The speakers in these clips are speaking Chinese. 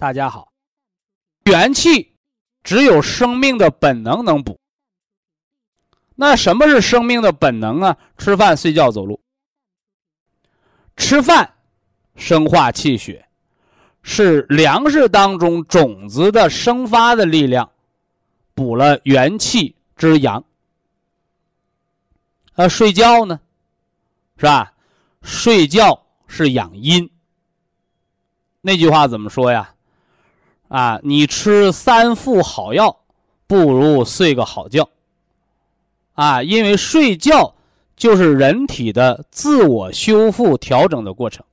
大家好，元气只有生命的本能能补。那什么是生命的本能啊？吃饭、睡觉、走路。吃饭生化气血，是粮食当中种子的生发的力量，补了元气之阳。啊，睡觉呢，是吧？睡觉是养阴。那句话怎么说呀？啊，你吃三副好药，不如睡个好觉。啊，因为睡觉就是人体的自我修复调整的过程，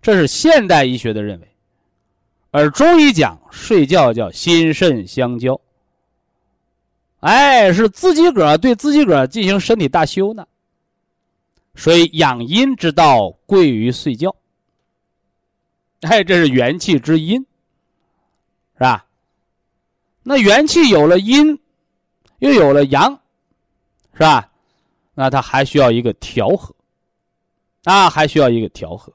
这是现代医学的认为。而中医讲睡觉叫心肾相交，哎，是自己个儿对自己个儿进行身体大修呢。所以养阴之道贵于睡觉。哎，这是元气之阴。是吧？那元气有了阴，又有了阳，是吧？那它还需要一个调和，啊，还需要一个调和。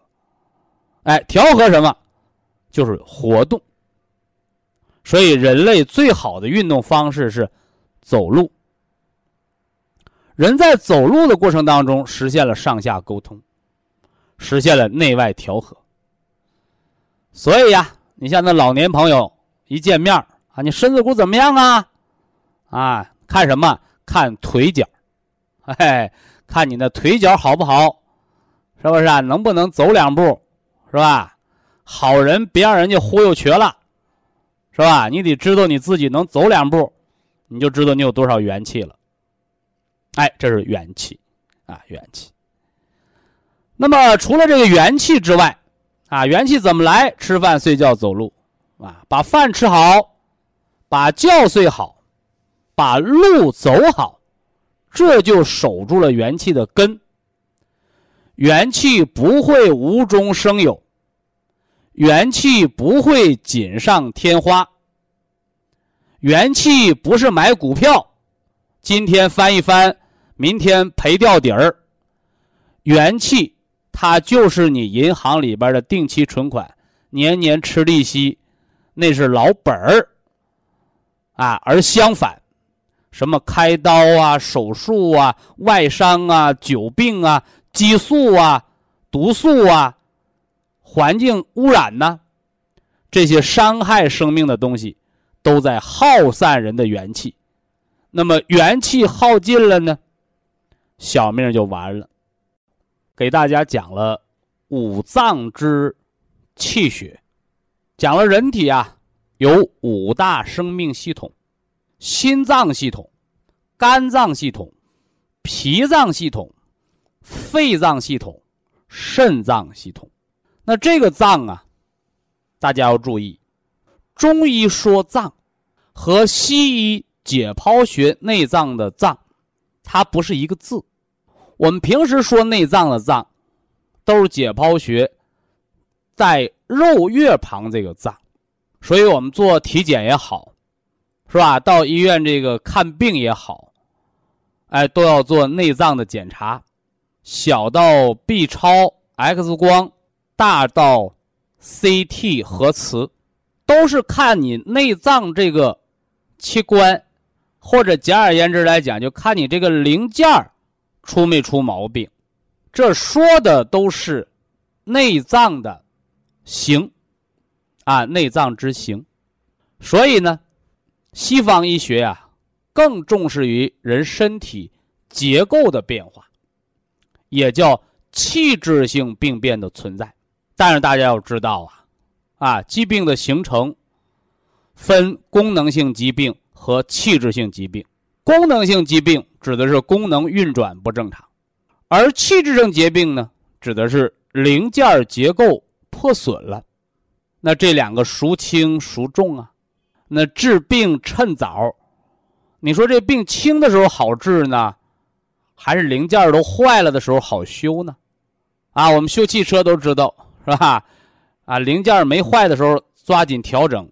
哎，调和什么？就是活动。所以，人类最好的运动方式是走路。人在走路的过程当中，实现了上下沟通，实现了内外调和。所以呀，你像那老年朋友。一见面啊，你身子骨怎么样啊？啊，看什么？看腿脚，哎，看你的腿脚好不好？是不是啊？能不能走两步？是吧？好人别让人家忽悠瘸了，是吧？你得知道你自己能走两步，你就知道你有多少元气了。哎，这是元气啊，元气。那么除了这个元气之外，啊，元气怎么来？吃饭、睡觉、走路。啊，把饭吃好，把觉睡好，把路走好，这就守住了元气的根。元气不会无中生有，元气不会锦上添花。元气不是买股票，今天翻一翻，明天赔掉底儿。元气它就是你银行里边的定期存款，年年吃利息。那是老本儿，啊，而相反，什么开刀啊、手术啊、外伤啊、久病啊、激素啊、毒素啊、环境污染呢，这些伤害生命的东西，都在耗散人的元气。那么元气耗尽了呢，小命就完了。给大家讲了五脏之气血。讲了人体啊，有五大生命系统：心脏系统、肝脏系统、脾脏系统、肺脏系统、肾脏系统。那这个脏啊，大家要注意，中医说脏和西医解剖学内脏的脏，它不是一个字。我们平时说内脏的脏，都是解剖学。在肉月旁这个脏，所以我们做体检也好，是吧？到医院这个看病也好，哎，都要做内脏的检查，小到 B 超、X 光，大到 CT 核磁，都是看你内脏这个器官，或者简而言之来讲，就看你这个零件出没出毛病。这说的都是内脏的。形，啊，内脏之形，所以呢，西方医学啊，更重视于人身体结构的变化，也叫器质性病变的存在。但是大家要知道啊，啊，疾病的形成分功能性疾病和器质性疾病。功能性疾病指的是功能运转不正常，而器质性疾病呢，指的是零件结构破损了。那这两个孰轻孰重啊？那治病趁早，你说这病轻的时候好治呢，还是零件都坏了的时候好修呢？啊，我们修汽车都知道是吧？啊，零件没坏的时候抓紧调整，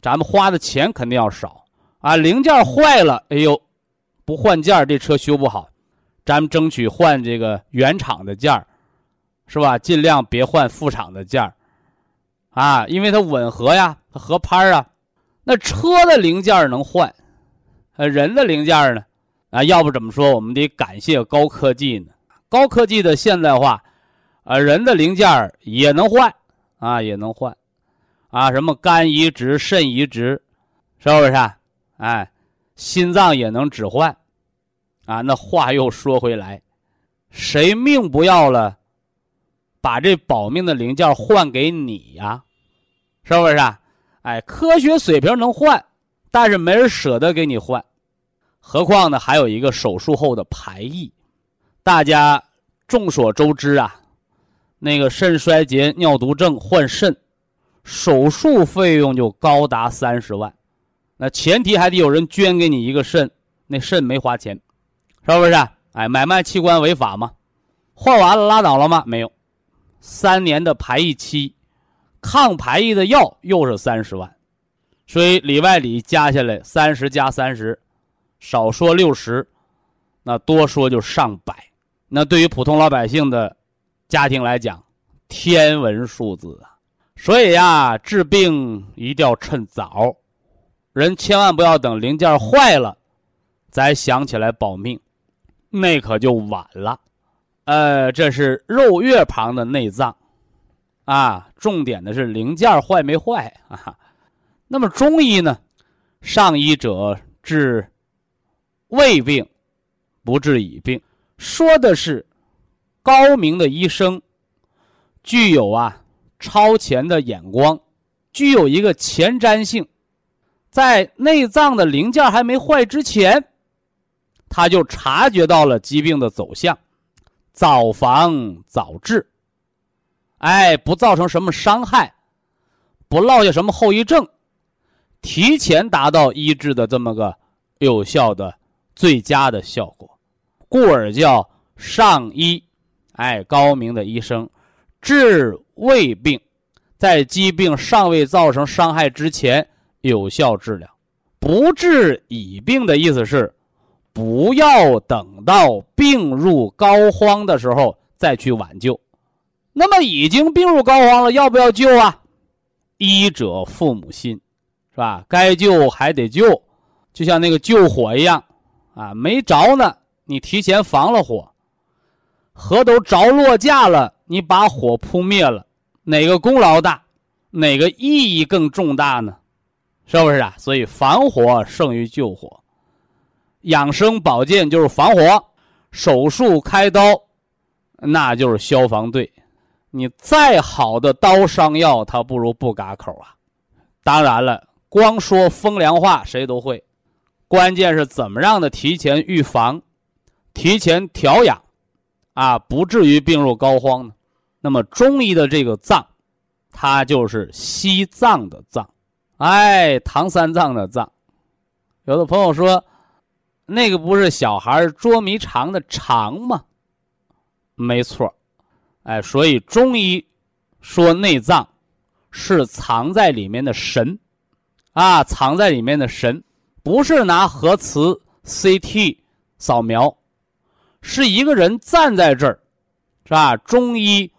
咱们花的钱肯定要少啊。零件坏了，哎呦，不换件这车修不好，咱们争取换这个原厂的件是吧？尽量别换副厂的件儿啊，因为它吻合呀，它合拍啊。那车的零件能换，呃，人的零件呢？啊，要不怎么说我们得感谢高科技呢？高科技的现代化，啊，人的零件也能换，啊，也能换，啊，什么肝移植、肾移植，是不是？哎，心脏也能置换，啊，那话又说回来，谁命不要了，把这保命的零件换给你呀？是不是？啊哎，科学水平能换，但是没人舍得给你换，何况呢？还有一个手术后的排异，大家众所周知啊，那个肾衰竭、尿毒症换肾，手术费用就高达三十万，那前提还得有人捐给你一个肾，那肾没花钱，是不是？哎，买卖器官违法吗？换完了拉倒了吗？没有，三年的排异期。抗排异的药又是三十万，所以里外里加下来三十加三十，少说六十，那多说就上百。那对于普通老百姓的家庭来讲，天文数字啊！所以呀，治病一定要趁早，人千万不要等零件坏了，再想起来保命，那可就晚了。呃，这是肉月旁的内脏。啊，重点的是零件坏没坏啊？那么中医呢？上医者治胃病，不治已病，说的是高明的医生具有啊超前的眼光，具有一个前瞻性，在内脏的零件还没坏之前，他就察觉到了疾病的走向，早防早治。哎，不造成什么伤害，不落下什么后遗症，提前达到医治的这么个有效的、最佳的效果，故而叫上医。哎，高明的医生治胃病，在疾病尚未造成伤害之前有效治疗，不治已病的意思是，不要等到病入膏肓的时候再去挽救。那么已经病入膏肓了，要不要救啊？医者父母心，是吧？该救还得救，就像那个救火一样，啊，没着呢，你提前防了火；河都着落架了，你把火扑灭了，哪个功劳大？哪个意义更重大呢？是不是啊？所以防火胜于救火，养生保健就是防火，手术开刀，那就是消防队。你再好的刀伤药，它不如不嘎口啊！当然了，光说风凉话谁都会，关键是怎么让的提前预防、提前调养，啊，不至于病入膏肓呢？那么中医的这个脏，它就是西藏的藏，哎，唐三藏的藏。有的朋友说，那个不是小孩捉迷藏的藏吗？没错。哎，所以中医说内脏是藏在里面的神，啊，藏在里面的神，不是拿核磁 CT 扫描，是一个人站在这儿，是吧？中医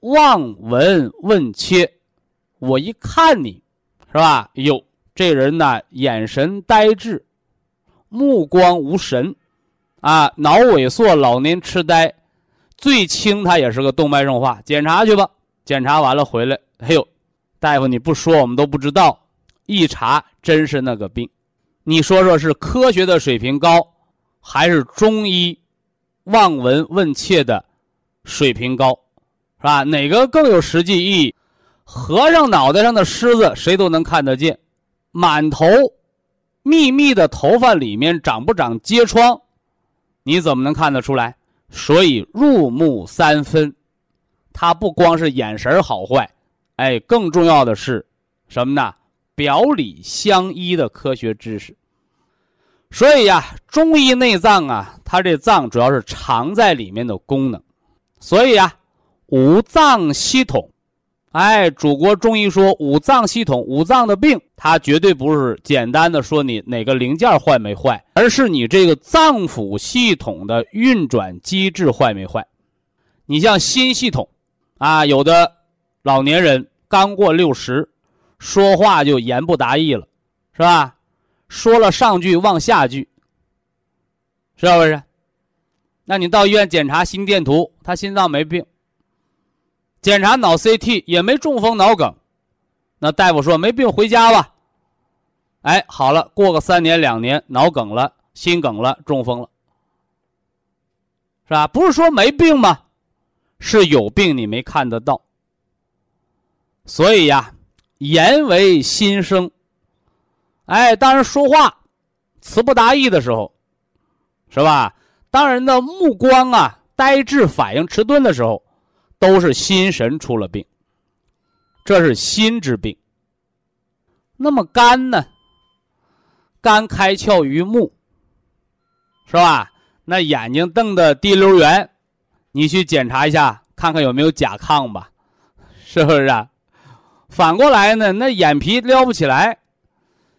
望闻问切，我一看你，是吧？哟，这人呢，眼神呆滞，目光无神，啊，脑萎缩，老年痴呆。最轻，他也是个动脉硬化，检查去吧。检查完了回来，哎呦，大夫你不说我们都不知道，一查真是那个病。你说说是科学的水平高，还是中医望闻问切的水平高，是吧？哪个更有实际意义？和尚脑袋上的虱子谁都能看得见，满头密密的头发里面长不长疖疮，你怎么能看得出来？所以入木三分，它不光是眼神好坏，哎，更重要的是什么呢？表里相依的科学知识，所以呀，中医内脏啊，它这脏主要是藏在里面的功能，所以呀，五脏系统，哎，祖国中医说五脏系统，五脏的病，它绝对不是简单的说你哪个零件坏没坏，而是你这个脏腑系统的运转机制坏没坏。你像心系统，啊，有的老年人刚过六十。说话就言不达意了，是吧？说了上句忘下句，是不是？那你到医院检查心电图，他心脏没病；检查脑 CT 也没中风脑梗，那大夫说没病回家吧。哎，好了，过个三年两年，脑梗了、心梗了、中风了，是吧？不是说没病吗？是有病你没看得到。所以呀。言为心声，哎，当人说话词不达意的时候，是吧？当人的目光啊呆滞、反应迟钝的时候，都是心神出了病，这是心之病。那么肝呢？肝开窍于目，是吧？那眼睛瞪得滴溜圆，你去检查一下，看看有没有甲亢吧，是不是啊？反过来呢，那眼皮撩不起来，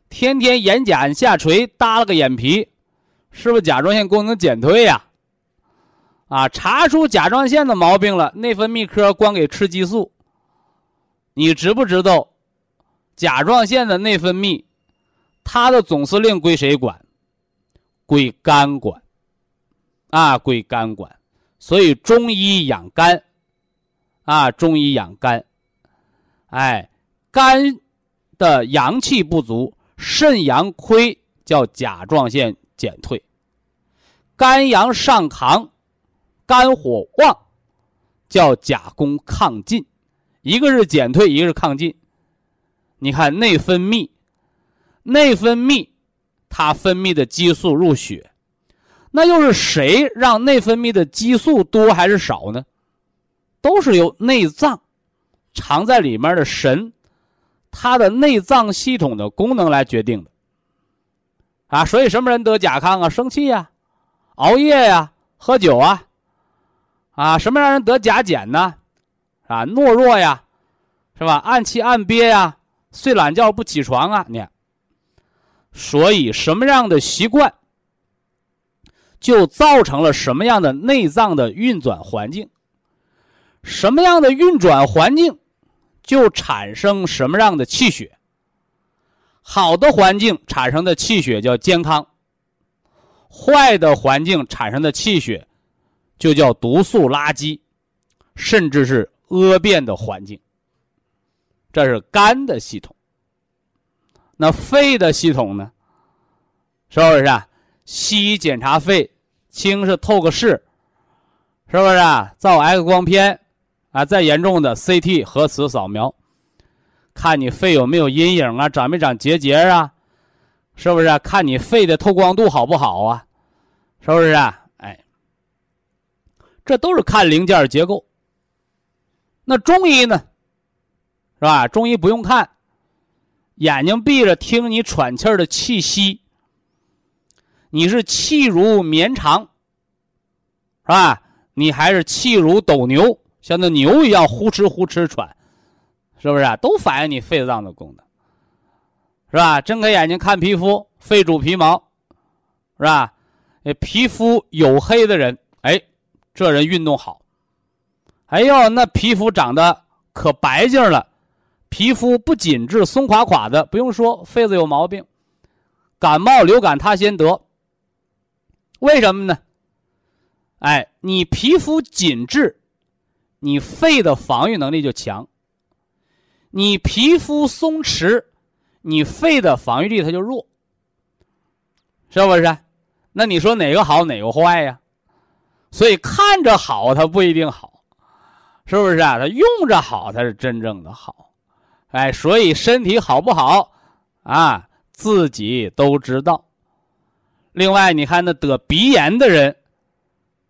天天眼睑下垂，耷拉个眼皮，是不是甲状腺功能减退呀？啊查出甲状腺的毛病了，内分泌科光给吃激素。你知不知道，甲状腺的内分泌，它的总司令归谁管？归肝管。啊，归肝管。所以中医养肝，啊，中医养肝。哎，肝的阳气不足，肾阳亏，叫甲状腺减退；肝阳上亢，肝火旺，叫甲功亢进。一个是减退，一个是亢进。你看内分泌，内分泌它分泌的激素入血，那又是谁让内分泌的激素多还是少呢？都是由内脏。藏在里面的神，它的内脏系统的功能来决定的。啊，所以什么人得甲亢啊？生气呀，熬夜呀，喝酒啊，啊，什么让人得甲减呢？啊，懦弱呀，是吧？暗气暗憋呀，睡懒觉不起床啊，你。所以什么样的习惯，就造成了什么样的内脏的运转环境，什么样的运转环境。就产生什么样的气血？好的环境产生的气血叫健康，坏的环境产生的气血就叫毒素垃圾，甚至是恶变的环境。这是肝的系统。那肺的系统呢？是不是啊？西医检查肺，轻是透个视，是不是啊？照 X 光片。啊，再严重的 CT 核磁扫描，看你肺有没有阴影啊，长没长结节啊，是不是？看你肺的透光度好不好啊，是不是啊？这都是看零件结构。那中医呢，是吧？中医不用看，眼睛闭着听你喘气儿的气息，你是气如绵长，是吧？你还是气如斗牛？像那牛一样呼哧呼哧喘，是不是啊？都反映你肺脏的功能，是吧？睁开眼睛看皮肤，肺主皮毛，是吧？皮肤黝黑的人，哎，这人运动好。哎呦，那皮肤长得可白净了，皮肤不紧致、松垮垮的，不用说，肺子有毛病，感冒、流感他先得。为什么呢？哎，你皮肤紧致。你肺的防御能力就强，你皮肤松弛，你肺的防御力它就弱，是不是？那你说哪个好哪个坏呀？所以看着好它不一定好，是不是啊？它用着好才是真正的好，哎，所以身体好不好啊，自己都知道。另外，你看那得鼻炎的人，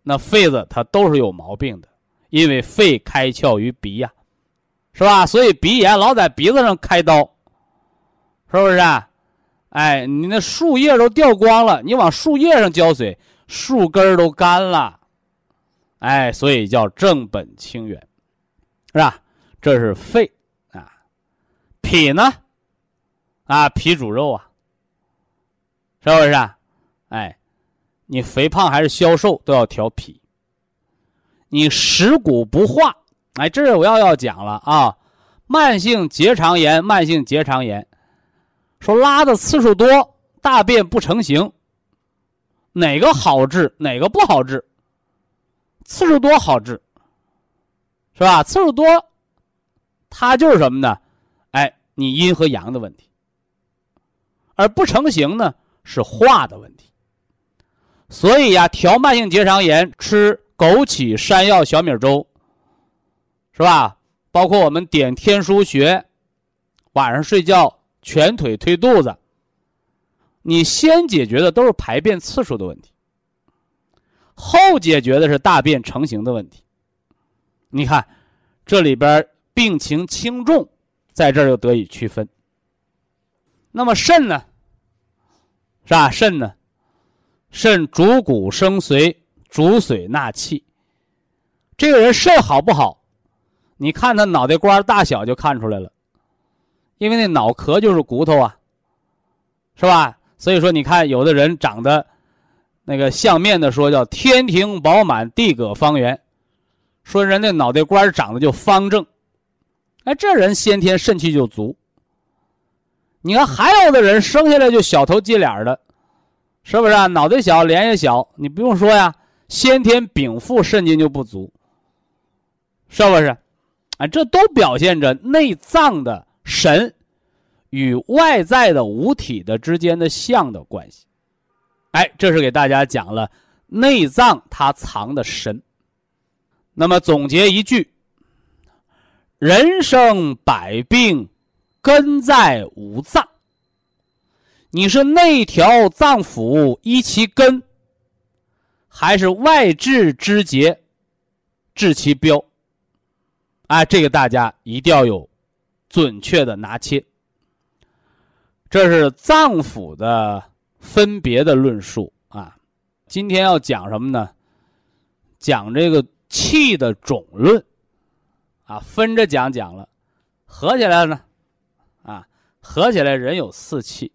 那肺子它都是有毛病的，因为肺开窍于鼻呀，是吧？所以鼻炎老在鼻子上开刀，是不是啊？哎，你那树叶都掉光了，你往树叶上浇水，树根都干了，哎，所以叫正本清源，是吧？这是肺啊，脾呢？啊，脾主肉啊，是不是啊？哎，你肥胖还是消瘦都要调脾。你食谷不化，哎，这是我要要讲了啊。慢性结肠炎，慢性结肠炎，说拉的次数多，大便不成形，哪个好治，哪个不好治？次数多好治，是吧？次数多，它就是什么呢？哎，你阴和阳的问题，而不成形呢，是化的问题。所以呀，调慢性结肠炎吃枸杞山药小米粥，是吧？包括我们点天枢穴，晚上睡觉全腿推肚子。你先解决的都是排便次数的问题，后解决的是大便成型的问题。你看，这里边病情轻重，在这儿就得以区分。那么肾呢？是吧？肾呢？肾主骨生髓，主髓纳气。这个人肾好不好？你看他脑袋瓜大小就看出来了，因为那脑壳就是骨头啊，是吧？所以说，你看有的人长得那个相面的说叫天庭饱满，地阁方圆，说人那脑袋瓜长得就方正，哎，这人先天肾气就足。你看还有的人生下来就小头鸡脸的。是不是啊？脑袋小，脸也小，你不用说呀，先天禀赋肾精就不足，是不是？啊，这都表现着内脏的神与外在的五体的之间的相的关系。哎，这是给大家讲了内脏它藏的神。那么总结一句：人生百病，根在五脏。你是内调脏腑依其根，还是外治之节治其标？哎，这个大家一定要有准确的拿切。这是脏腑的分别的论述啊。今天要讲什么呢？讲这个气的种论啊，分着讲讲了，合起来呢，啊，合起来人有四气。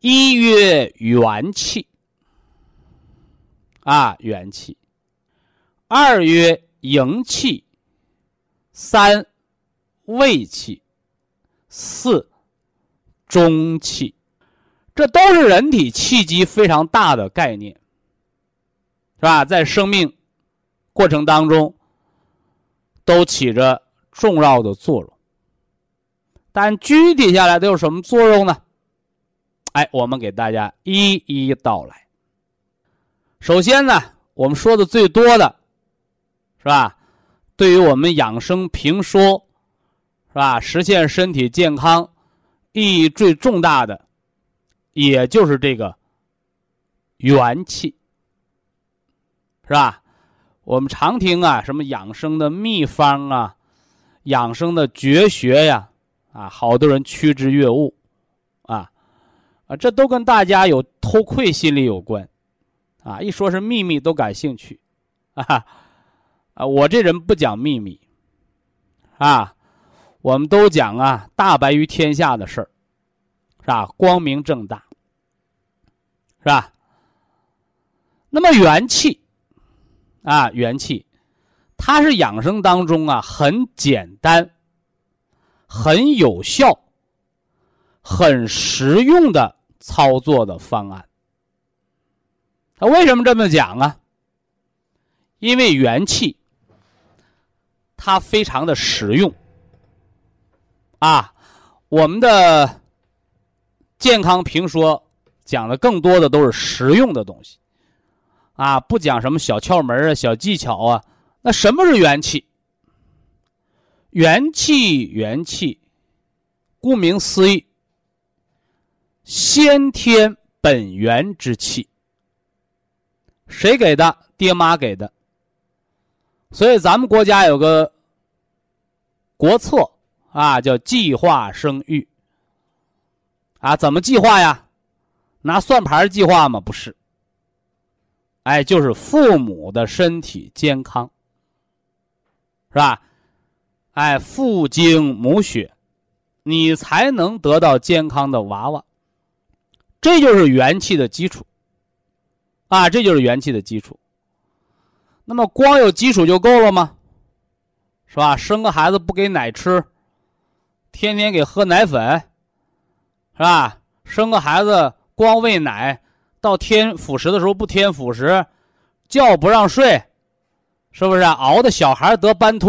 一曰元气，啊，元气；二曰营气；三胃气；四中气。这都是人体气机非常大的概念，是吧？在生命过程当中，都起着重要的作用。但具体下来都有什么作用呢？哎，我们给大家一一道来。首先呢，我们说的最多的，是吧？对于我们养生评说，是吧？实现身体健康意义最重大的，也就是这个元气，是吧？我们常听啊，什么养生的秘方啊，养生的绝学呀，啊，好多人趋之若鹜，啊。啊，这都跟大家有偷窥心理有关，啊，一说是秘密都感兴趣，啊，啊，我这人不讲秘密，啊，我们都讲啊大白于天下的事儿，是吧？光明正大，是吧？那么元气，啊，元气，它是养生当中啊很简单、很有效。很实用的操作的方案。他为什么这么讲啊？因为元气，它非常的实用。啊，我们的健康评说讲的更多的都是实用的东西，啊，不讲什么小窍门啊、小技巧啊。那什么是元气？元气，元气，顾名思义，先天本源之气。谁给的？爹妈给的。所以咱们国家有个国策啊，叫计划生育。啊，怎么计划呀？拿算盘计划吗？不是。哎，就是父母的身体健康，是吧？哎，父精母血，你才能得到健康的娃娃。这就是元气的基础。啊，这就是元气的基础。那么，光有基础就够了吗？是吧？生个孩子不给奶吃，天天给喝奶粉。是吧？生个孩子光喂奶，到添辅食的时候不添辅食，觉不让睡，是不是？熬的小孩得斑秃，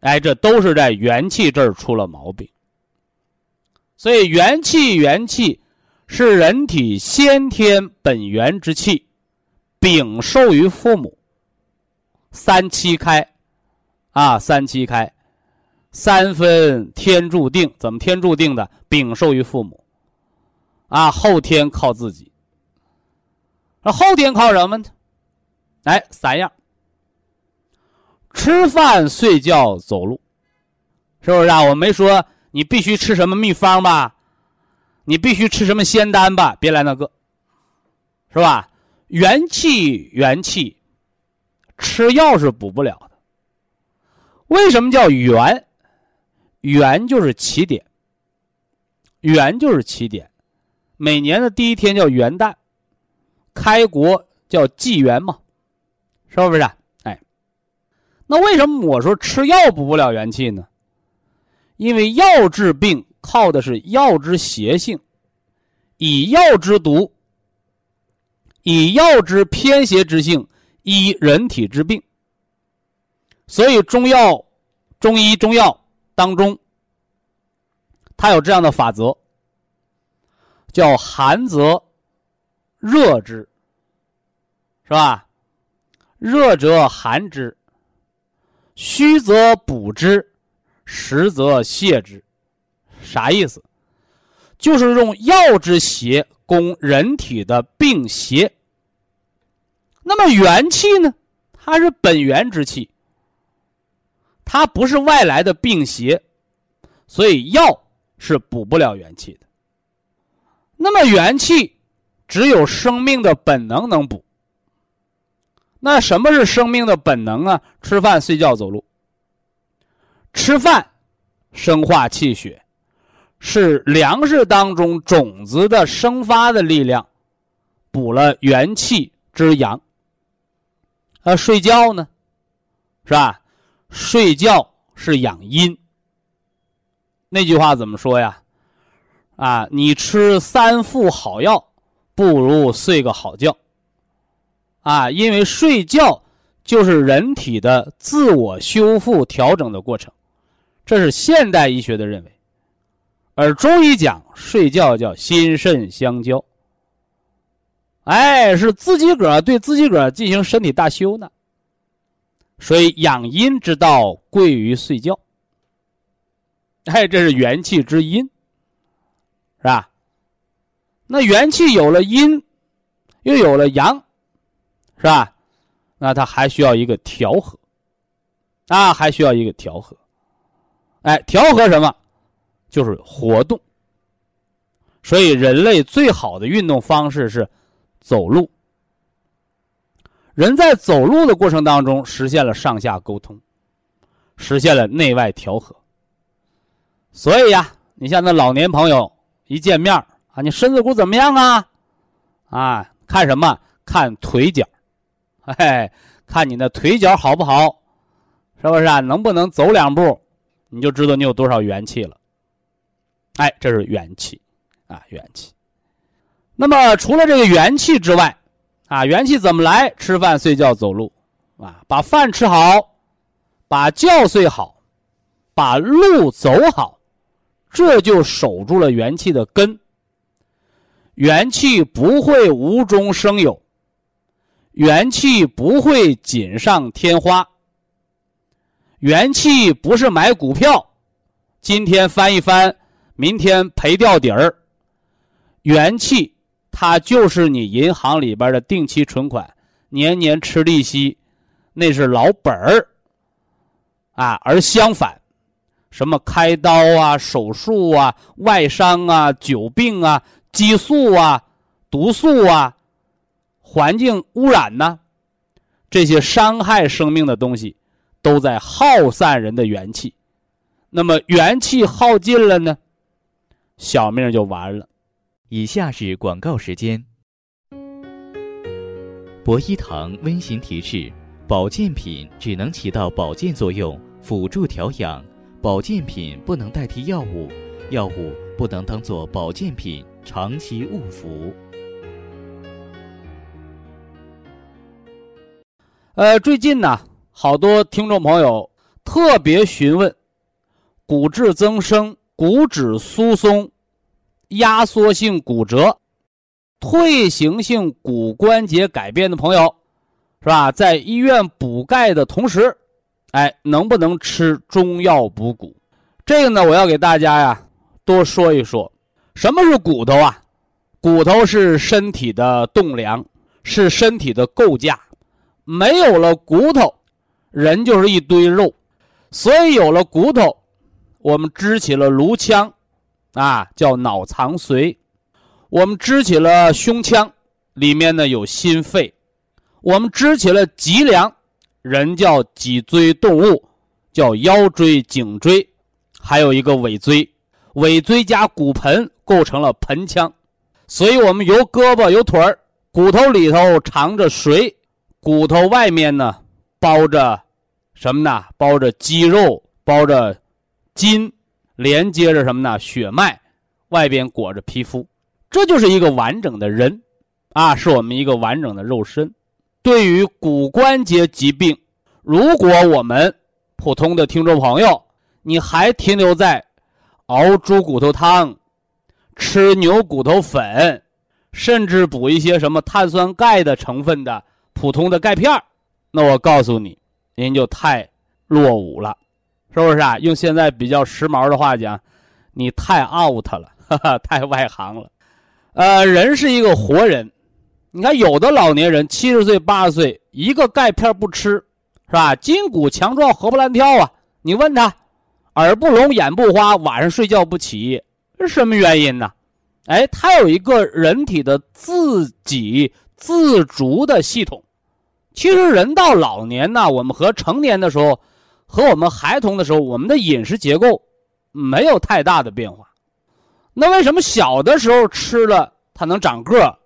哎，这都是在元气这儿出了毛病。所以元气，元气是人体先天本源之气，禀受于父母，三七开，啊，三七开。三分天注定，怎么天注定的？禀受于父母，啊，后天靠自己。那后天靠什么呢？哎，三样：吃饭、睡觉、走路，是不是啊？我没说你必须吃什么秘方吧？你必须吃什么仙丹吧？别来那个，是吧？元气，元气，吃药是补不了的。为什么叫元？元就是起点，元就是起点。每年的第一天叫元旦，开国叫纪元嘛，是不是？啊哎，那为什么我说吃药补不了元气呢？因为药治病靠的是药之邪性，以药之毒，以药之偏邪之性医人体之病。所以中药、中医、中药。当中，它有这样的法则，叫寒则热之，是吧？热则寒之，虚则补之，实则泻之。啥意思？就是用药之邪攻人体的病邪。那么元气呢？它是本源之气。它不是外来的病邪，所以药是补不了元气的。那么元气只有生命的本能能补。那什么是生命的本能啊？吃饭、睡觉、走路。吃饭生化气血，是粮食当中种子的生发的力量，补了元气之阳。而睡觉呢，是吧？睡觉是养阴。那句话怎么说呀？啊，你吃三副好药，不如睡个好觉。啊，因为睡觉就是人体的自我修复调整的过程，这是现代医学的认为。而中医讲睡觉叫心肾相交。哎，是自己个儿对自己个儿进行身体大修呢。所以养阴之道贵于睡觉。哎，这是元气之阴，是吧？那元气有了阴，又有了阳，是吧？那它还需要一个调和，啊，还需要一个调和。哎，调和什么？就是活动。所以人类最好的运动方式是走路。人在走路的过程当中，实现了上下沟通，实现了内外调和。所以呀，你像那老年朋友一见面啊，你身子骨怎么样啊？啊，看什么？看腿脚，哎，看你的腿脚好不好，是不是啊？能不能走两步，你就知道你有多少元气了。哎，这是元气，啊，元气。那么除了这个元气之外，啊，元气怎么来？吃饭、睡觉、走路，啊，把饭吃好，把觉睡好，把路走好，这就守住了元气的根，元气不会无中生有，元气不会锦上添花。元气不是买股票，今天翻一翻，明天赔掉底儿。元气它就是你银行里边的定期存款，年年吃利息，那是老本儿。啊，而相反，什么开刀啊、手术啊、外伤啊、久病啊、激素啊、毒素啊、环境污染呢，这些伤害生命的东西。都在耗散人的元气，那么元气耗尽了呢，小命就完了。以下是广告时间。博一堂温馨提示：保健品只能起到保健作用，辅助调养；保健品不能代替药物，药物不能当做保健品长期误服。呃，最近呢。好多听众朋友特别询问骨质增生、骨质疏松、压缩性骨折、退行性骨关节改变的朋友，是吧？在医院补钙的同时，哎，能不能吃中药补骨？这个呢，我要给大家呀多说一说，什么是骨头啊？骨头是身体的栋梁，是身体的构架，没有了骨头。人就是一堆肉，所以有了骨头，我们支起了颅腔，啊，叫脑藏髓；我们支起了胸腔，里面呢有心肺；我们支起了脊梁，人叫脊椎动物，叫腰椎、颈椎，还有一个尾椎，尾椎加骨盆构成了盆腔。所以我们有胳膊有腿儿，骨头里头藏着髓，骨头外面呢包着。什么呢？包着肌肉，包着筋，连接着什么呢？血脉，外边裹着皮肤，这就是一个完整的人，啊，是我们一个完整的肉身。对于骨关节疾病，如果我们普通的听众朋友，你还停留在熬猪骨头汤、吃牛骨头粉，甚至补一些什么碳酸钙的成分的普通的钙片那我告诉你。您就太落伍了，是不是啊？用现在比较时髦的话讲，你太 out 了，哈哈，太外行了。呃，人是一个活人，你看有的老年人七十岁八十岁，一个钙片不吃，是吧？筋骨强壮，活蹦乱跳啊！你问他，耳不聋，眼不花，晚上睡觉不起，是什么原因呢？哎，他有一个人体的自己自足的系统。其实人到老年呢，我们和成年的时候，和我们孩童的时候，我们的饮食结构没有太大的变化。那为什么小的时候吃了它能长个儿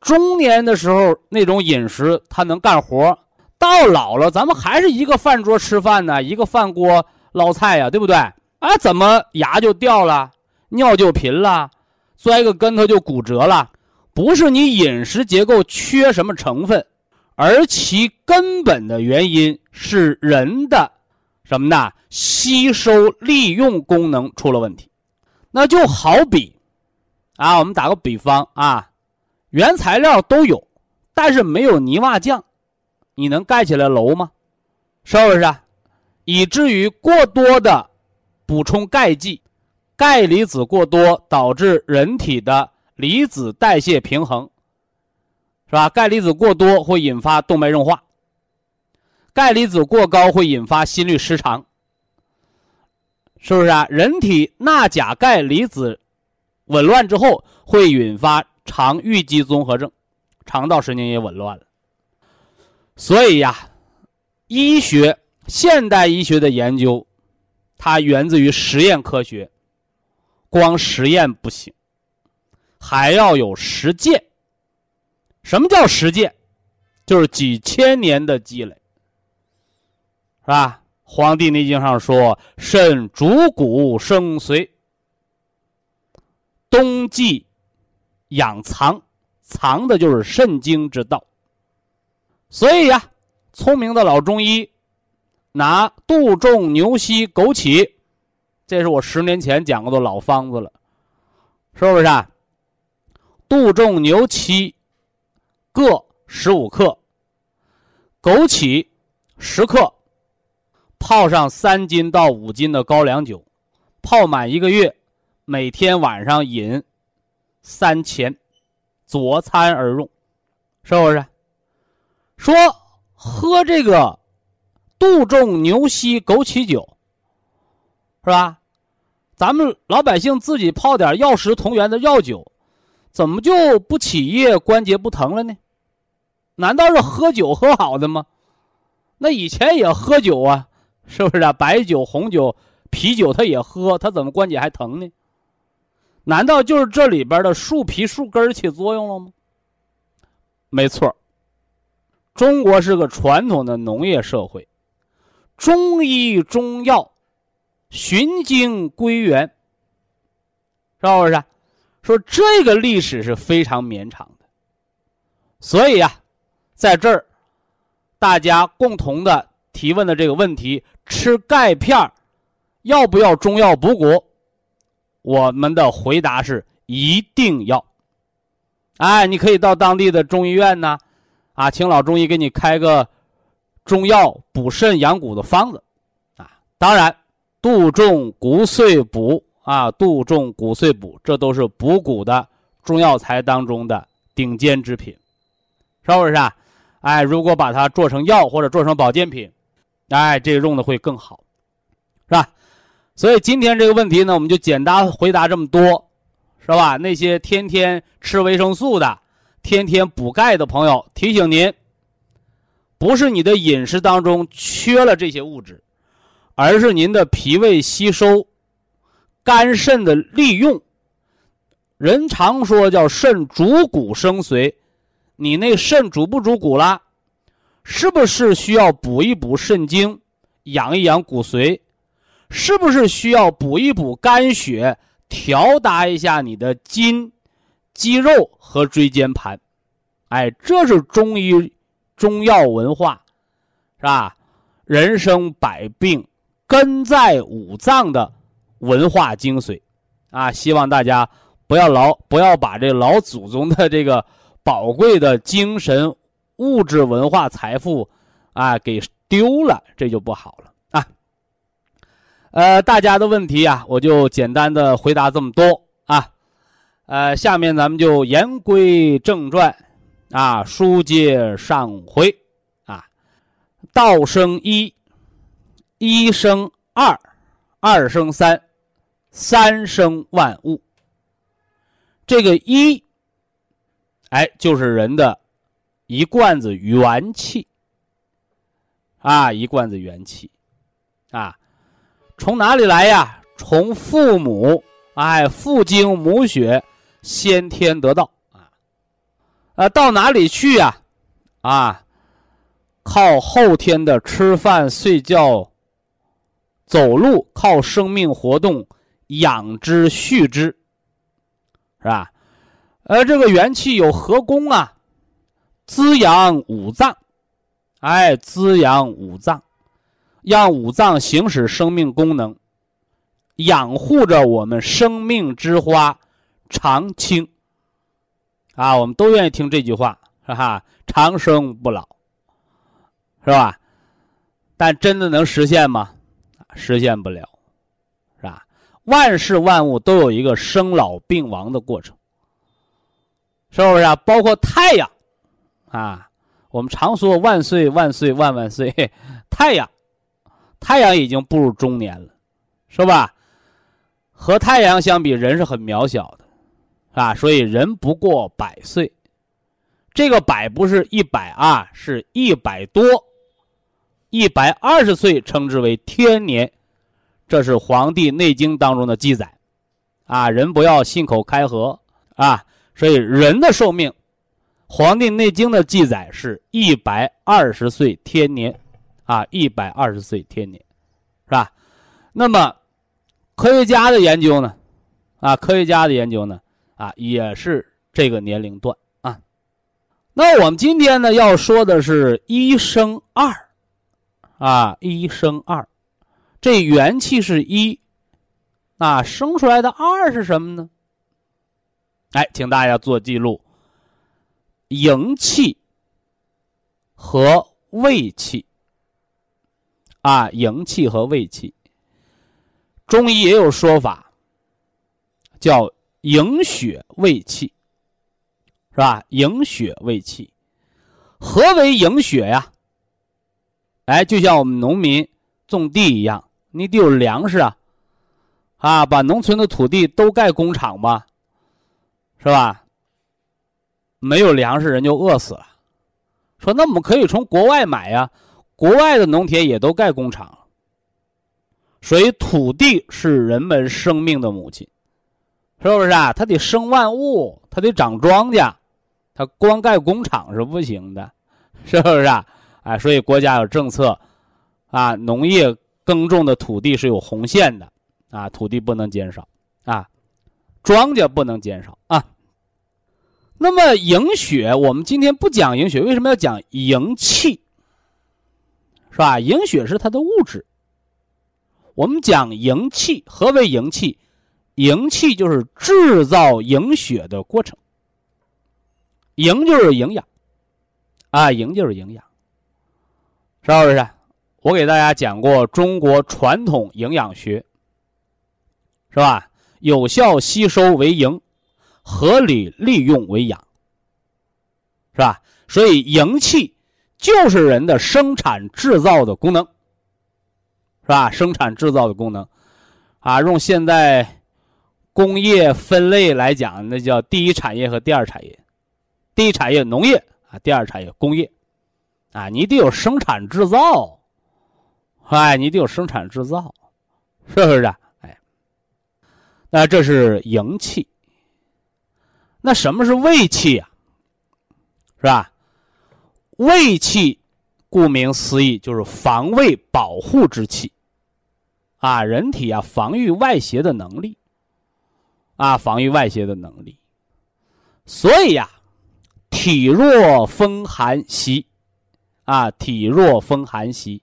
中年的时候那种饮食它能干活到老了咱们还是一个饭桌吃饭呢，一个饭锅捞菜呀，对不对？啊，怎么牙就掉了，尿就频了，摔个跟头就骨折了？不是你饮食结构缺什么成分。而其根本的原因是人的什么呢？吸收利用功能出了问题。那就好比啊，我们打个比方啊，原材料都有，但是没有泥瓦匠，你能盖起来楼吗？是不是？以至于过多的补充钙剂，钙离子过多导致人体的离子代谢平衡。是吧？钙离子过多会引发动脉硬化，钙离子过高会引发心律失常，是不是啊？人体钠钾钙离子紊乱之后会引发肠淤积综合症，肠道神经也紊乱了。所以呀，医学现代医学的研究，它源自于实验科学，光实验不行，还要有实践。什么叫实践？就是几千年的积累，是吧？《黄帝内经》上说：“肾主骨生髓，冬季养藏，藏的就是肾经之道。”所以呀，聪明的老中医拿杜仲、牛膝、枸杞，这是我十年前讲过的老方子了，是不是？啊？杜仲、牛膝各十五克，枸杞十克，泡上三斤到五斤的高粱酒，泡满一个月，每天晚上饮三钱，佐餐而用，是不是？说喝这个杜仲、牛膝、枸杞酒，是吧？咱们老百姓自己泡点药食同源的药酒，怎么就不起夜、关节不疼了呢？难道是喝酒喝好的吗？那以前也喝酒啊，是不是啊？白酒、红酒、啤酒他也喝，他怎么关节还疼呢？难道就是这里边的树皮、树根起作用了吗？没错，中国是个传统的农业社会，中医中药。循经归元，是不是？说这个历史是非常绵长的，所以啊，在这儿，大家共同的提问的这个问题：吃钙片要不要中药补骨？我们的回答是一定要。哎，你可以到当地的中医院呢，啊，请老中医给你开个中药补肾养骨的方子，啊，当然。杜仲、骨碎补啊，杜仲、骨碎补，这都是补骨的中药材当中的顶尖之品，是不是啊？哎，如果把它做成药或者做成保健品，哎，这个用的会更好，是吧？所以今天这个问题呢，我们就简单回答这么多，是吧？那些天天吃维生素的、天天补钙的朋友，提醒您，不是你的饮食当中缺了这些物质。而是您的脾胃吸收、肝肾的利用。人常说叫肾主骨生髓，你那肾主不主骨了？是不是需要补一补肾精，养一养骨髓？是不是需要补一补肝血，调达一下你的筋、肌肉和椎间盘？哎，这是中医中药文化，是吧？人生百病。根在五脏的文化精髓，啊，希望大家不要老不要把这老祖宗的这个宝贵的精神物质文化财富啊给丢了，这就不好了啊。呃，大家的问题啊，我就简单的回答这么多啊。呃，下面咱们就言归正传啊，书接上回啊，道生一。一生二，二生三，三生万物。这个一，哎，就是人的一罐子元气啊，一罐子元气啊，从哪里来呀？从父母，哎，父精母血，先天得到啊，啊，到哪里去呀？啊，靠后天的吃饭睡觉。走路靠生命活动养之蓄之，是吧？而这个元气有何功啊？滋养五脏，哎，滋养五脏，让五脏行使生命功能，养护着我们生命之花长青。啊，我们都愿意听这句话，哈哈？长生不老，是吧？但真的能实现吗？实现不了，是吧？万事万物都有一个生老病亡的过程，是不是啊？包括太阳，啊，我们常说万岁万岁万万岁，太阳，太阳已经步入中年了，是吧？和太阳相比，人是很渺小的，啊，所以人不过百岁，这个百不是一百啊，是一百多。一百二十岁称之为天年，这是《黄帝内经》当中的记载，啊，人不要信口开河啊！所以人的寿命，《黄帝内经》的记载是一百二十岁天年，啊，一百二十岁天年，是吧？那么，科学家的研究呢？啊，科学家的研究呢？啊，也是这个年龄段啊。那我们今天呢要说的是一生二。啊，一生二，这元气是一，啊，生出来的二是什么呢？哎，请大家做记录：营气和胃气。啊，营气和胃气，中医也有说法，叫营血胃气，是吧？营血胃气，何为营血呀？哎，就像我们农民种地一样，你得有粮食啊，啊，把农村的土地都盖工厂吧，是吧？没有粮食，人就饿死了。说那我们可以从国外买呀。国外的农田也都盖工厂，所以土地是人们生命的母亲，是不是啊？它得生万物，它得长庄稼，它光盖工厂是不行的，是不是啊？哎，所以国家有政策，啊，农业耕种的土地是有红线的，啊，土地不能减少，啊，庄稼不能减少啊。那么营血，我们今天不讲营血，为什么要讲营气？是吧？营血是它的物质。我们讲营气，何为营气？营气就是制造营血的过程。营就是营养，啊，营就是营养，是不是？我给大家讲过中国传统营养学，是吧？有效吸收为营，合理利用为养，是吧？所以营气。就是人的生产制造的功能，是吧？生产制造的功能，啊，用现在工业分类来讲，那叫第一产业和第二产业。第一产业农业啊，第二产业工业，啊，你得有生产制造，哎，你得有生产制造，是不是？哎，那这是营气。那什么是胃气呀？是吧？胃气，顾名思义就是防卫保护之气，啊，人体啊防御外邪的能力，啊，防御外邪的能力。所以呀，体弱风寒袭，啊，体弱风寒袭，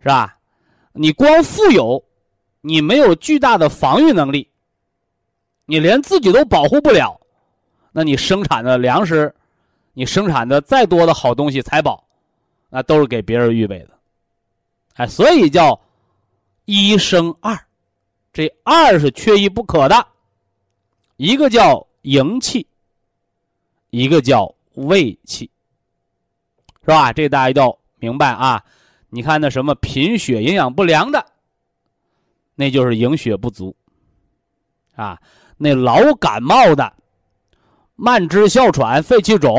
是吧？你光富有，你没有巨大的防御能力，你连自己都保护不了，那你生产的粮食。你生产的再多的好东西财宝，那都是给别人预备的，哎，所以叫一生二，这二是缺一不可的，一个叫营气，一个叫胃气，是吧？这大家一定要明白啊！你看那什么贫血、营养不良的，那就是营血不足啊；那老感冒的、慢支、哮喘、肺气肿。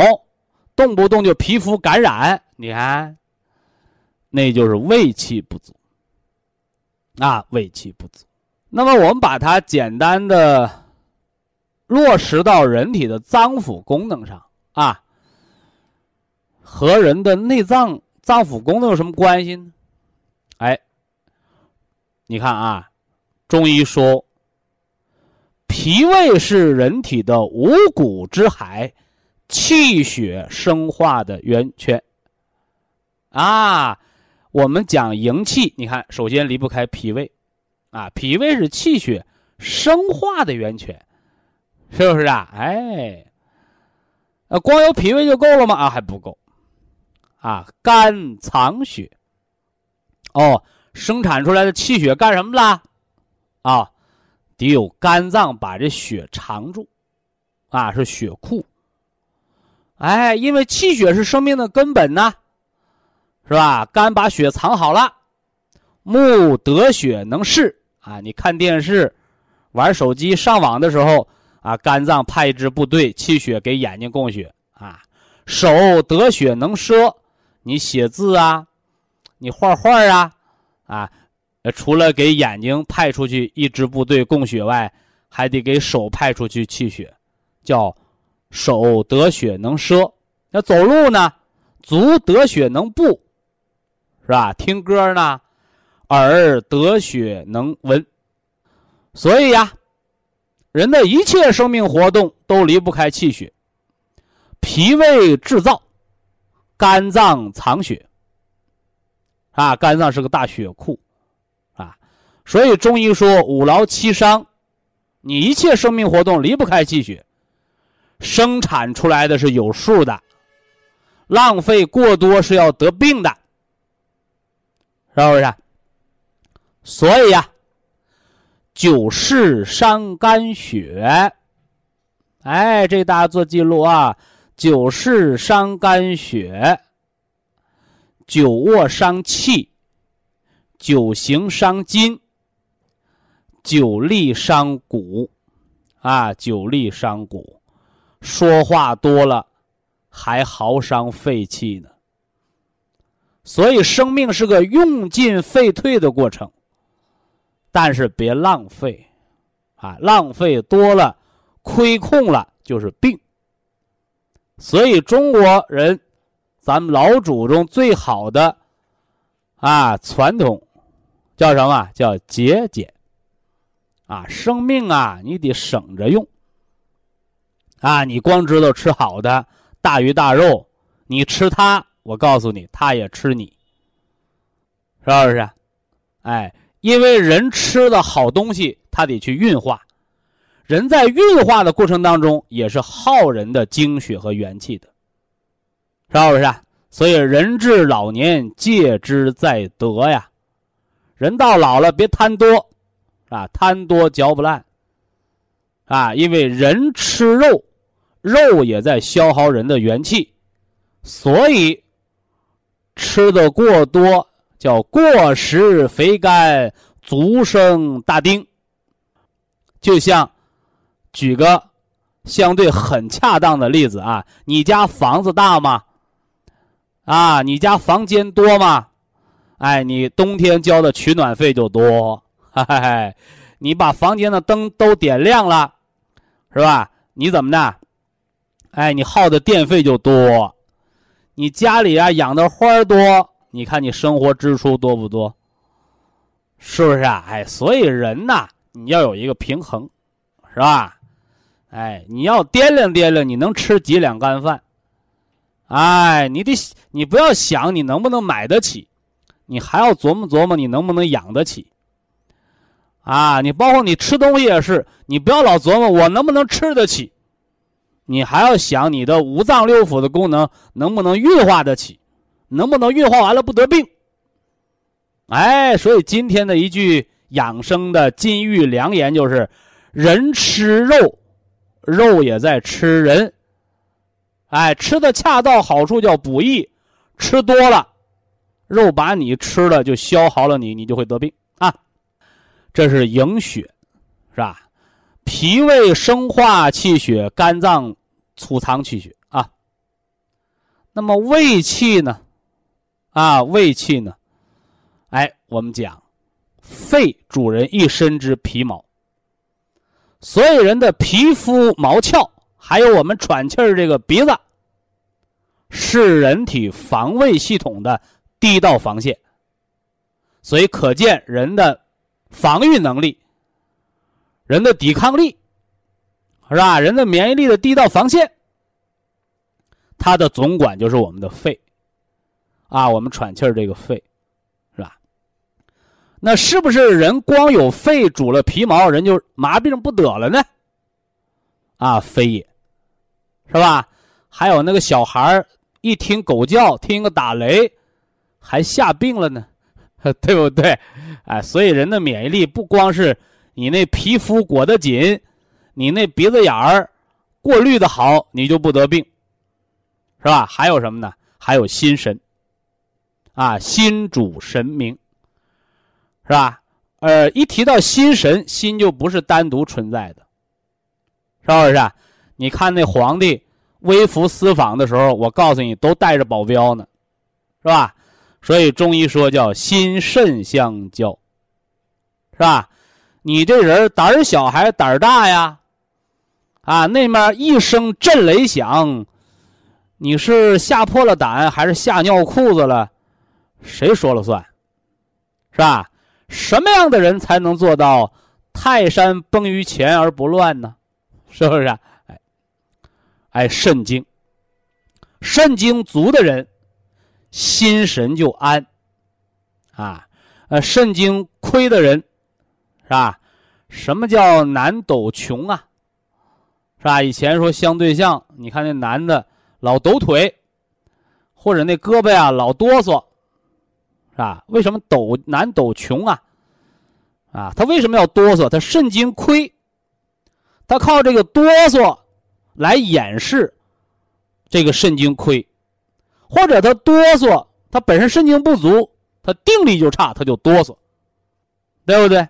动不动就皮肤感染，你看，那就是胃气不足。啊，胃气不足。那么我们把它简单的落实到人体的脏腑功能上啊，和人的内脏脏腑功能有什么关系呢？哎，你看啊，中医说，脾胃是人体的五谷之海。气血生化的源泉啊，我们讲营气，你看，首先离不开脾胃啊，脾胃是气血生化的源泉，是不是啊？哎，光有脾胃就够了吗？啊，还不够啊，肝藏血哦，生产出来的气血干什么了？啊，得有肝脏把这血藏住啊，是血库。哎，因为气血是生命的根本呐，是吧？肝把血藏好了，目得血能视啊！你看电视、玩手机、上网的时候啊，肝脏派一支部队，气血给眼睛供血啊。手得血能说，你写字啊，你画画啊，啊，除了给眼睛派出去一支部队供血外，还得给手派出去气血，叫。手得血能摄，那走路呢？足得血能步，是吧？听歌呢？耳得血能闻。所以呀，人的一切生命活动都离不开气血。脾胃制造，肝脏藏血。啊，肝脏是个大血库，所以中医说五劳七伤，你一切生命活动离不开气血，生产出来的是有数的，浪费过多是要得病的，是不是？所以呀，久视伤肝血。哎，这大家做记录啊，久视伤肝血，久卧伤气，久行伤筋。久立伤骨，啊，久立伤骨，说话多了还耗伤肺气呢。所以生命是个用进废退的过程，但是别浪费，啊，浪费多了，亏空了就是病。所以中国人，咱们老祖宗最好的啊传统叫什么？叫节俭。啊，生命啊，你得省着用。啊，你光知道吃好的大鱼大肉，你吃它，我告诉你，它也吃你，是不是？哎，因为人吃的好东西，它得去运化，人在运化的过程当中，也是耗人的精血和元气的，是不是？所以，人至老年，戒之在德呀。人到老了，别贪多。啊，贪多嚼不烂。啊，因为人吃肉，肉也在消耗人的元气，所以吃的过多叫过食肥甘，足生大丁。就像举个相对很恰当的例子啊，你家房子大吗？啊，你家房间多吗？哎，你冬天交的取暖费就多。哎，你把房间的灯都点亮了，是吧？你怎么的？哎，你耗的电费就多。你家里啊养的花多，你看你生活支出多不多？是不是啊？哎，所以人呐，你要有一个平衡，是吧？哎，你要掂量掂量，你能吃几两干饭？哎，你得你不要想你能不能买得起，你还要琢磨琢磨你能不能养得起。啊，你包括你吃东西也是，你不要老琢磨我能不能吃得起，你还要想你的五脏六腑的功能能不能运化得起，能不能运化完了不得病。哎，所以今天的一句养生的金玉良言就是：人吃肉，肉也在吃人。哎，吃的恰到好处叫补益，吃多了，肉把你吃了就消耗了你，你就会得病。这是营血，是吧？脾胃生化气血，肝脏储藏气血啊。那么胃气呢？啊，胃气呢？哎，我们讲，肺主人一身之皮毛，所有人的皮肤毛窍，还有我们喘气儿这个鼻子，是人体防卫系统的第一道防线。所以可见人的。防御能力，人的抵抗力，是吧？人的免疫力的第一道防线，它的总管就是我们的肺，啊，我们喘气儿这个肺，是吧？那是不是人光有肺主了皮毛，人就麻病不得了呢？啊，非也，是吧？还有那个小孩儿一听狗叫，听个打雷，还吓病了呢。对不对？哎，所以人的免疫力不光是你那皮肤裹得紧，你那鼻子眼儿过滤的好，你就不得病，是吧？还有什么呢？还有心神，啊，心主神明，是吧？呃，一提到心神，心就不是单独存在的，是不是？你看那皇帝微服私访的时候，我告诉你，都带着保镖呢，是吧？所以中医说叫心肾相交，是吧？你这人胆小还是胆大呀？啊，那面一声震雷响，你是吓破了胆还是吓尿裤子了？谁说了算？是吧？什么样的人才能做到泰山崩于前而不乱呢？是不是？哎，哎，肾精，肾精足的人。心神就安，啊，呃，肾精亏的人，是吧？什么叫男抖穷啊？是吧？以前说相对象，你看那男的老抖腿，或者那胳膊呀老哆嗦，是吧？为什么抖男抖穷啊？啊，他为什么要哆嗦？他肾精亏，他靠这个哆嗦来掩饰这个肾精亏，或者他哆嗦，他本身肾精不足，他定力就差，他就哆嗦，对不对？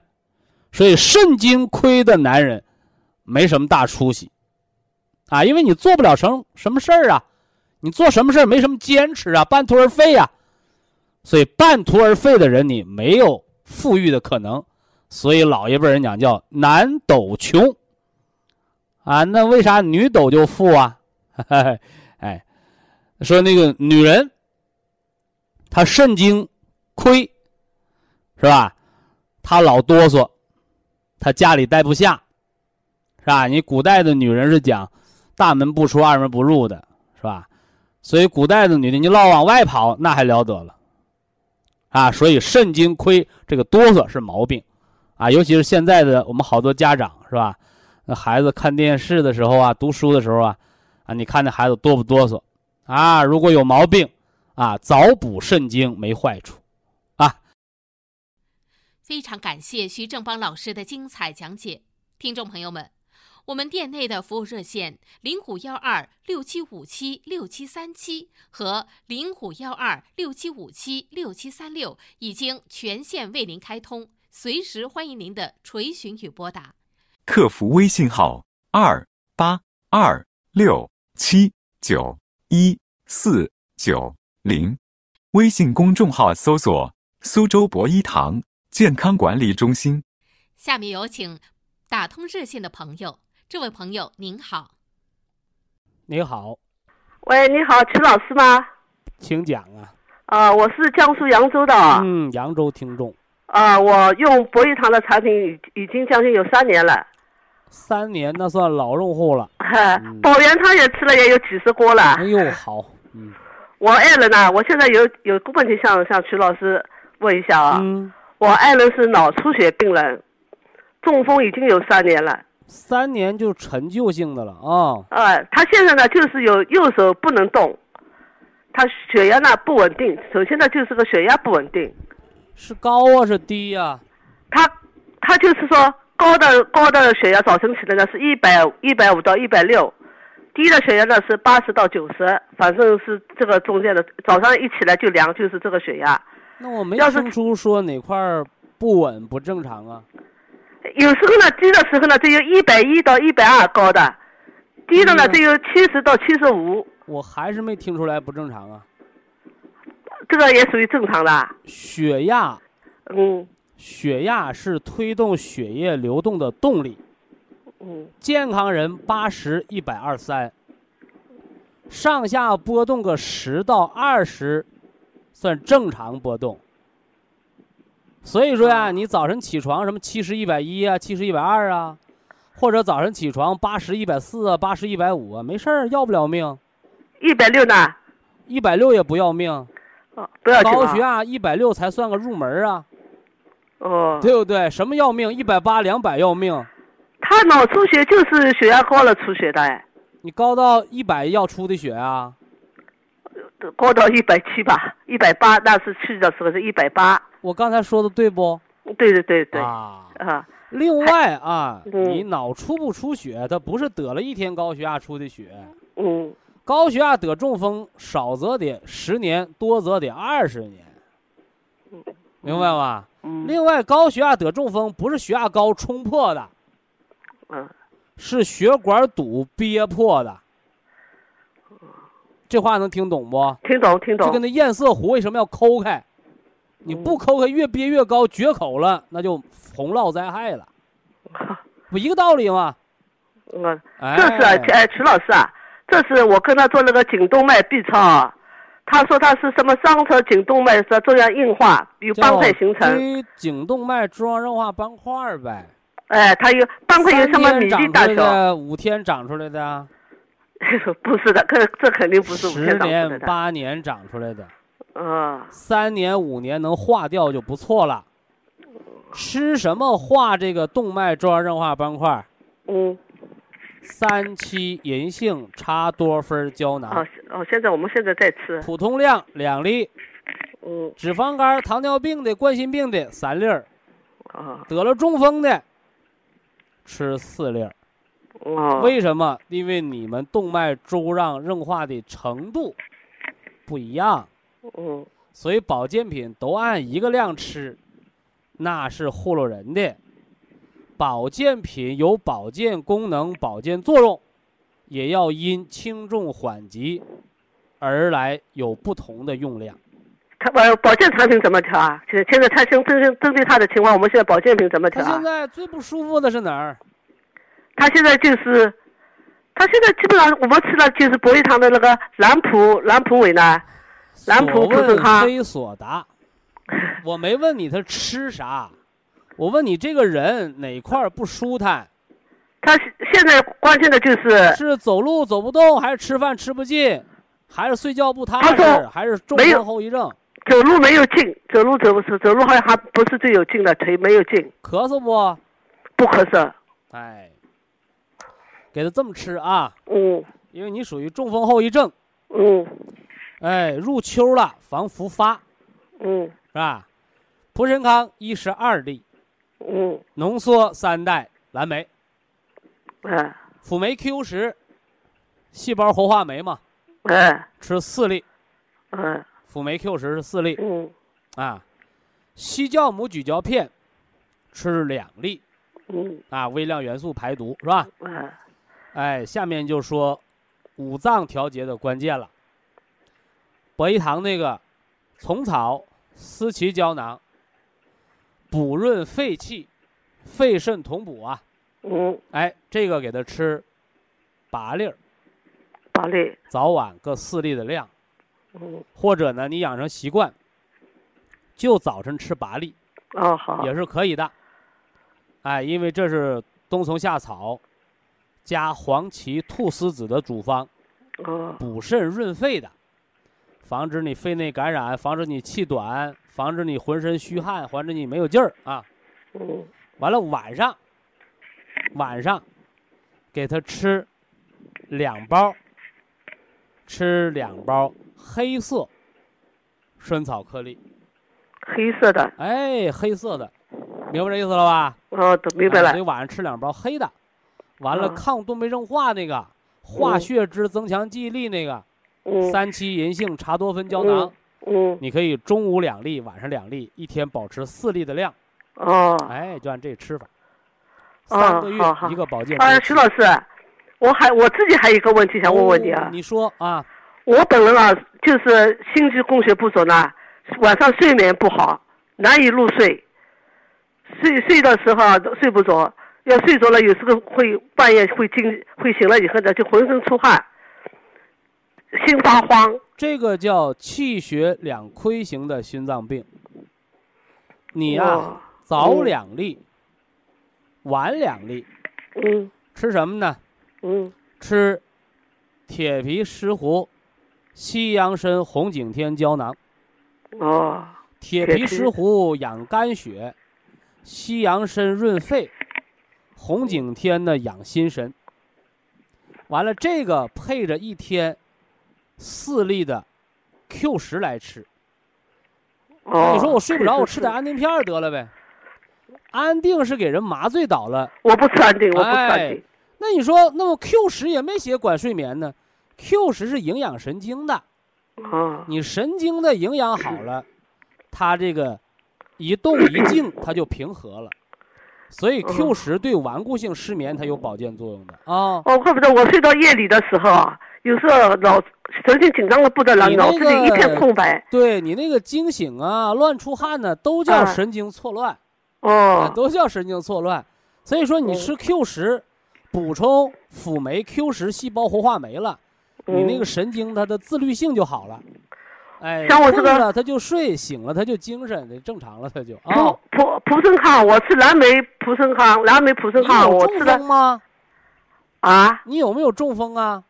所以肾精亏的男人没什么大出息。啊，因为你做不了什什么事儿啊，你做什么事儿没什么坚持啊，半途而废呀，所以半途而废的人你没有富裕的可能，所以老一辈人讲叫男抖穷。啊，那为啥女抖就富啊？哎，说那个女人，她肾精亏，是吧？她老哆嗦，她家里待不下，是吧？你古代的女人是讲。大门不出，二门不入的，是吧？所以古代的女的，你老往外跑，那还了得了，啊！所以肾精亏，这个哆嗦是毛病，啊！尤其是现在的我们好多家长，是吧？那孩子看电视的时候啊，读书的时候啊，啊，你看那孩子哆不哆嗦？啊，如果有毛病，啊，早补肾精没坏处，啊！非常感谢徐正邦老师的精彩讲解，听众朋友们。我们店内的服务热线零五幺二六七五七六七三七和零五幺二六七五七六七三六已经全线为您开通，随时欢迎您的垂询与拨打。客服微信号二八二六七九一四九零，微信公众号搜索“苏州博一堂健康管理中心”。下面有请打通热线的朋友。这位朋友您好，你好，喂，你好，陈老师吗？请讲啊。啊，我是江苏扬州的。嗯，扬州听众。啊，我用博一堂的产品已已经将近有三年了。三年那算老用户了。保元汤也吃了也有几十锅了。哎呦，好，嗯。我爱人呢，我现在有有个问题向向曲老师问一下啊。嗯。我爱人是脑出血病人，中风已经有三年了。三年就陈旧性的了啊！呃，他现在呢就是有右手不能动，他血压呢不稳定。首先呢就是个血压不稳定，是高啊是低呀？他他就是说高的高的血压早晨起来呢是一百一百五到一百六，低的血压呢是八十到九十，反正是这个中间的。早上一起来就量就是这个血压。那我没听出说哪块不稳不正常啊？有时候呢，低的时候呢，只有一百一到一百二高的，低的呢只有七十到七十五。我还是没听出来不正常啊。这个也属于正常的。血压，嗯，血压是推动血液流动的动力。嗯。健康人八十一百二三，上下波动个十到二十，算正常波动。所以说呀，你早晨起床什么七十一百一啊，七十一百二啊，或者早晨起床八十一百四啊，八十一百五啊，没事儿，要不了命。一百六呢？一百六也不要命。哦，不要高血压一百六才算个入门啊。哦。对不对？什么要命？一百八、两百要命。他脑出血就是血压高了出血的哎。你高到一百要出的血啊？高到一百七吧，一百八那是去的时候是一百八。我刚才说的对不？对对对对啊啊！另外啊，你脑出不出血，它不是得了一天高血压出的血。嗯。高血压得中风，少则得十年，多则得二十年。明白吧？嗯。另外，高血压得中风不是血压高冲破的，嗯，是血管堵憋破的。这话能听懂不？听懂，听懂。就跟那堰塞湖为什么要抠开？你不抠开，越憋越高，决口了，那就洪涝灾害了，不一个道理吗？我这是哎，曲老师啊，这是我跟他做那个颈动脉 B 超，他说他是什么双侧颈动脉是中央硬化有斑块形成，颈动脉中央硬化斑块呗。哎，他有斑块有什么米粒大小？五天长出来的？不是的，这这肯定不是五天长出来的。十年八年长出来的。嗯，三年五年能化掉就不错了，吃什么化这个动脉粥样硬化斑块？嗯，三七银杏茶多酚胶囊，哦哦，现在我们现在在吃，普通量两粒，嗯。脂肪肝、糖尿病的、冠心病的三粒儿，啊得了中风的吃四粒儿。哦，为什么？因为你们动脉粥样硬化的程度不一样，嗯。所以保健品都按一个量吃，那是糊弄人的。保健品有保健功能、保健作用，也要因轻重缓急而来有不同的用量。他保保健产品怎么调啊？现现在他针针针对他的情况，我们现在保健品怎么调啊他现？在最不舒服的是哪儿？他现在就是，他现在基本上我们吃的就是博益堂的那个蓝普蓝普韦呢，蓝普所普顺康问非所答。我没问你他吃啥，我问你这个人哪块儿不舒坦？他现在关键的就是是走路走不动，还是吃饭吃不进，还是睡觉不踏实，还是中风后遗症？走路没有劲，走路走不是走路好像还不是最有劲的，腿没有劲，咳嗽不？不咳嗽。哎，给他这么吃啊，嗯因为你属于中风后遗症。嗯哎，入秋了，防复发嗯是吧？蒲神康一十二粒，嗯。浓缩三代蓝莓，嗯。辅酶 Q 十，细胞活化酶嘛，嗯。吃四粒，嗯。辅酶 Q 十是四粒。嗯。啊。西酵母咀嚼片吃两粒。嗯。啊，微量元素排毒是吧？哎哎，下面就说五脏调节的关键了。博益堂那个虫草思奇胶囊，补润肺气，肺肾同补啊。嗯。哎，这个给他吃八粒儿，八粒。早晚各四粒的量，嗯。或者呢，你养成习惯，就早晨吃八粒哦好。也是可以的。哎，因为这是冬虫夏草加黄芪、菟丝子的主方，哦。补肾润肺的，防止你肺内感染，防止你气短，防止你浑身虚汗，防止你没有劲儿啊。嗯。完了晚上，晚上给他吃两包，吃两包黑色参草颗粒，黑色的哎，黑色的，明白这意思了吧？哦都明白了。哎所以晚上吃两包黑的，完了嗯。抗动脉硬化那个，化嗯。血脂、增强记忆力那个，嗯。三七银杏茶多酚胶囊，嗯。你可以中午两粒，晚上两粒，一天保持四粒的量，哦。哎，就按这吃法，哦三个月一个保健啊徐老师，我还我自己还有一个问题想问问你啊哦，你说啊，我本人啊，就是心肌供血不足呢，晚上睡眠不好，难以入睡，睡睡的时候啊都睡不着，要睡着了，有时候会半夜会惊，会醒了以后呢，就浑身出汗，心发慌。这个叫气血两亏型的心脏病。你呀、哇早嗯两粒，晚两粒，嗯吃什么呢？嗯吃铁皮石斛、西洋参红景天胶囊。哦铁皮石斛养肝血，西洋参润肺，红景天呢养心神。完了，这个配着一天四粒的 Q 十来吃。哦。你说我睡不着，我吃点安定片儿得了呗。安定是给人麻醉倒了，我不吃安定，我不吃安哎定。那你说，那么 Q 十也没写管睡眠呢？Q 十是营养神经的，哦你神经的营养好了，它这个一动一静，它就平和了。所以 Q 十对顽固性失眠它有保健作用的啊。哦，怪不得我睡到夜里的时候啊，有时候脑神经紧张的不得了，脑子里一片空白。对你那个惊醒啊、乱出汗呢，都叫啊神经错乱。啊哦，都叫神经错乱。所以说，你吃 Q 十，补充辅酶 Q 十细胞活化酶了，你那个神经它的自律性就好了。哎，像我这个困了它就睡，醒了他就精神，的正常了他就啊普。普普生康，我吃蓝莓普生康，蓝莓普生康，我吃的风吗？啊，你有没有中风啊？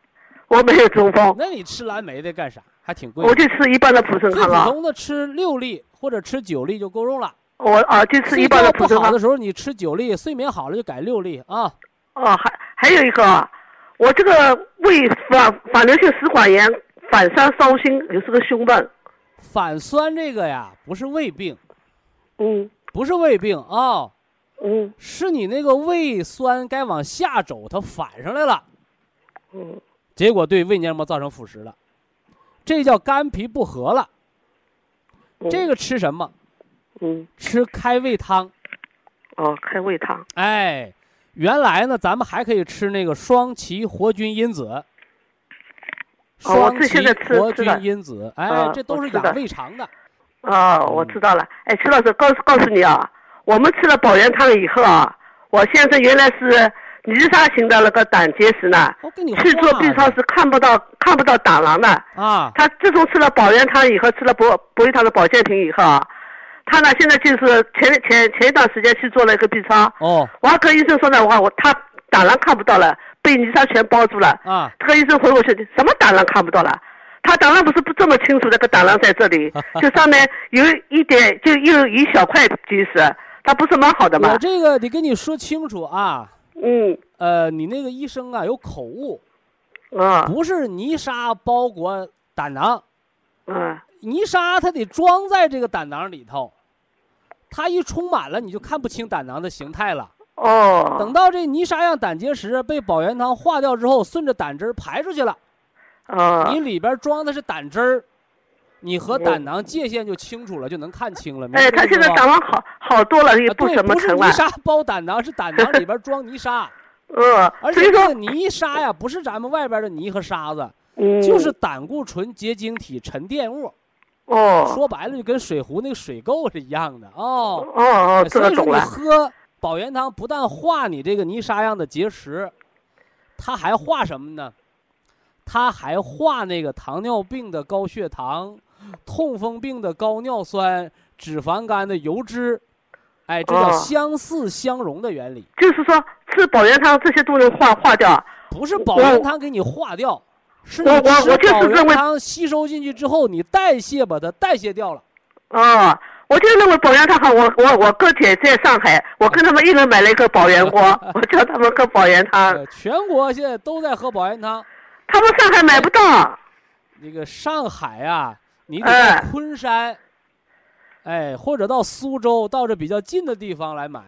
我没有中风，那你吃蓝莓的干啥？还挺贵我。就吃一般的普通最。普通的吃六粒或者吃九粒就够用了。我啊，就吃一般的普通的。时候，你吃九粒；睡眠好了就改六粒啊。哦，还还有一个啊，我这个胃反反流性食管炎、反酸烧心，也是个胸闷。反酸这个呀，不是胃病，嗯不是胃病啊、嗯是你那个胃酸该往下走，它反上来了，嗯结果对胃黏膜造成腐蚀了，这叫肝脾不和了。嗯，这个吃什么？嗯吃开胃汤。哦，开胃汤。哎，原来呢，咱们还可以吃那个双歧活菌因子。双歧活菌因子，哎，嗯这都是养胃肠的。哦，我知道了。哎，徐老师，告诉告诉你啊，我们吃了保元汤以后啊，我先生原来是泥沙型的那个胆结石呢，去做 B 超是看不到看不到胆囊的。啊，他自从吃了保元汤以后，吃了博博益堂的保健品以后啊，他呢现在就是前前前一段时间去做了一个 B 超，哦外科医生说呢，我我他胆囊看不到了，被泥沙全包住了。啊，这个医生回我去，什么胆囊看不到了？他胆囊不是不这么清楚，那个胆囊在这里，就上面有一点，就又一小块结石，它不是蛮好的吗我？这个得跟你说清楚啊。嗯。呃，你那个医生啊有口误，啊。不是泥沙包裹胆囊，啊。泥沙它得装在这个胆囊里头，它一充满了，你就看不清胆囊的形态了。哦。等到这泥沙样胆结石被保元汤化掉之后，顺着胆汁儿排出去了，啊。你里边装的是胆汁儿，你和胆囊界限就清楚了，就能看清了。哎，他现在胆囊好好多了，也啊不对不是怎么疼了。泥沙包胆囊，是胆囊里边装泥沙，嗯，而且这个泥沙呀，不是咱们外边的泥和沙子，嗯就是胆固醇结晶体沉淀物。哦说白了，就跟水壶那个水垢是一样的哦。哦哦，这所以说你。喝保元汤不但化你这个泥沙样的结石，它还化什么呢？它还化那个糖尿病的高血糖、痛风病的高尿酸、脂肪肝的油脂，哎，这叫哦相似相溶的原理。就是说吃保元汤这些都能化化掉。不是保元汤给你化掉，是你我我就是保元认为汤吸收进去之后，你代谢把它代谢掉了。哦，我就认为保元汤好。我我我哥姐在上海，我跟他们一人买了一个保元锅，我叫他们喝保元汤。呃，全国现在都在喝保元汤。他们上海买不到。那个上海啊，你得到哎昆山，哎，或者到苏州，到这比较近的地方来买。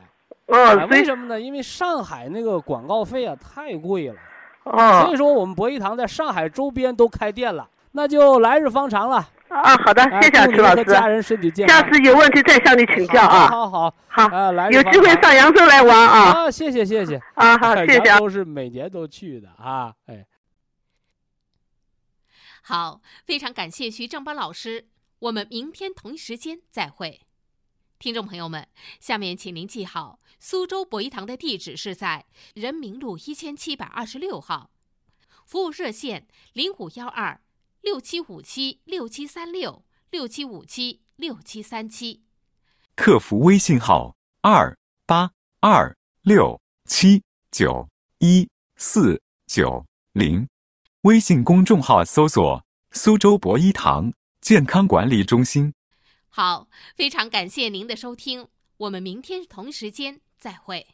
为什么呢？因为上海那个广告费啊太贵了，所哦以说我们博一堂在上海周边都开店了，那就来日方长了。啊，好的，哎谢谢徐老师。家人身体健康。下次有问题再向你请教啊。好好好，好，啊，来有机会上扬州来玩啊。啊，谢谢谢谢。啊，好，谢谢啊扬。州是每年都去的啊，哎。好，非常感谢徐正邦老师，我们明天同一时间再会。听众朋友们，下面请您记好，苏州博一堂的地址是在人民路一千七百二十六号，服务热线零五幺二六七五七六七三六六七五七六七三七。客服微信号二八二六七九一四九零，微信公众号搜索“苏州博一堂健康管理中心”。好，非常感谢您的收听，我们明天同时间再会。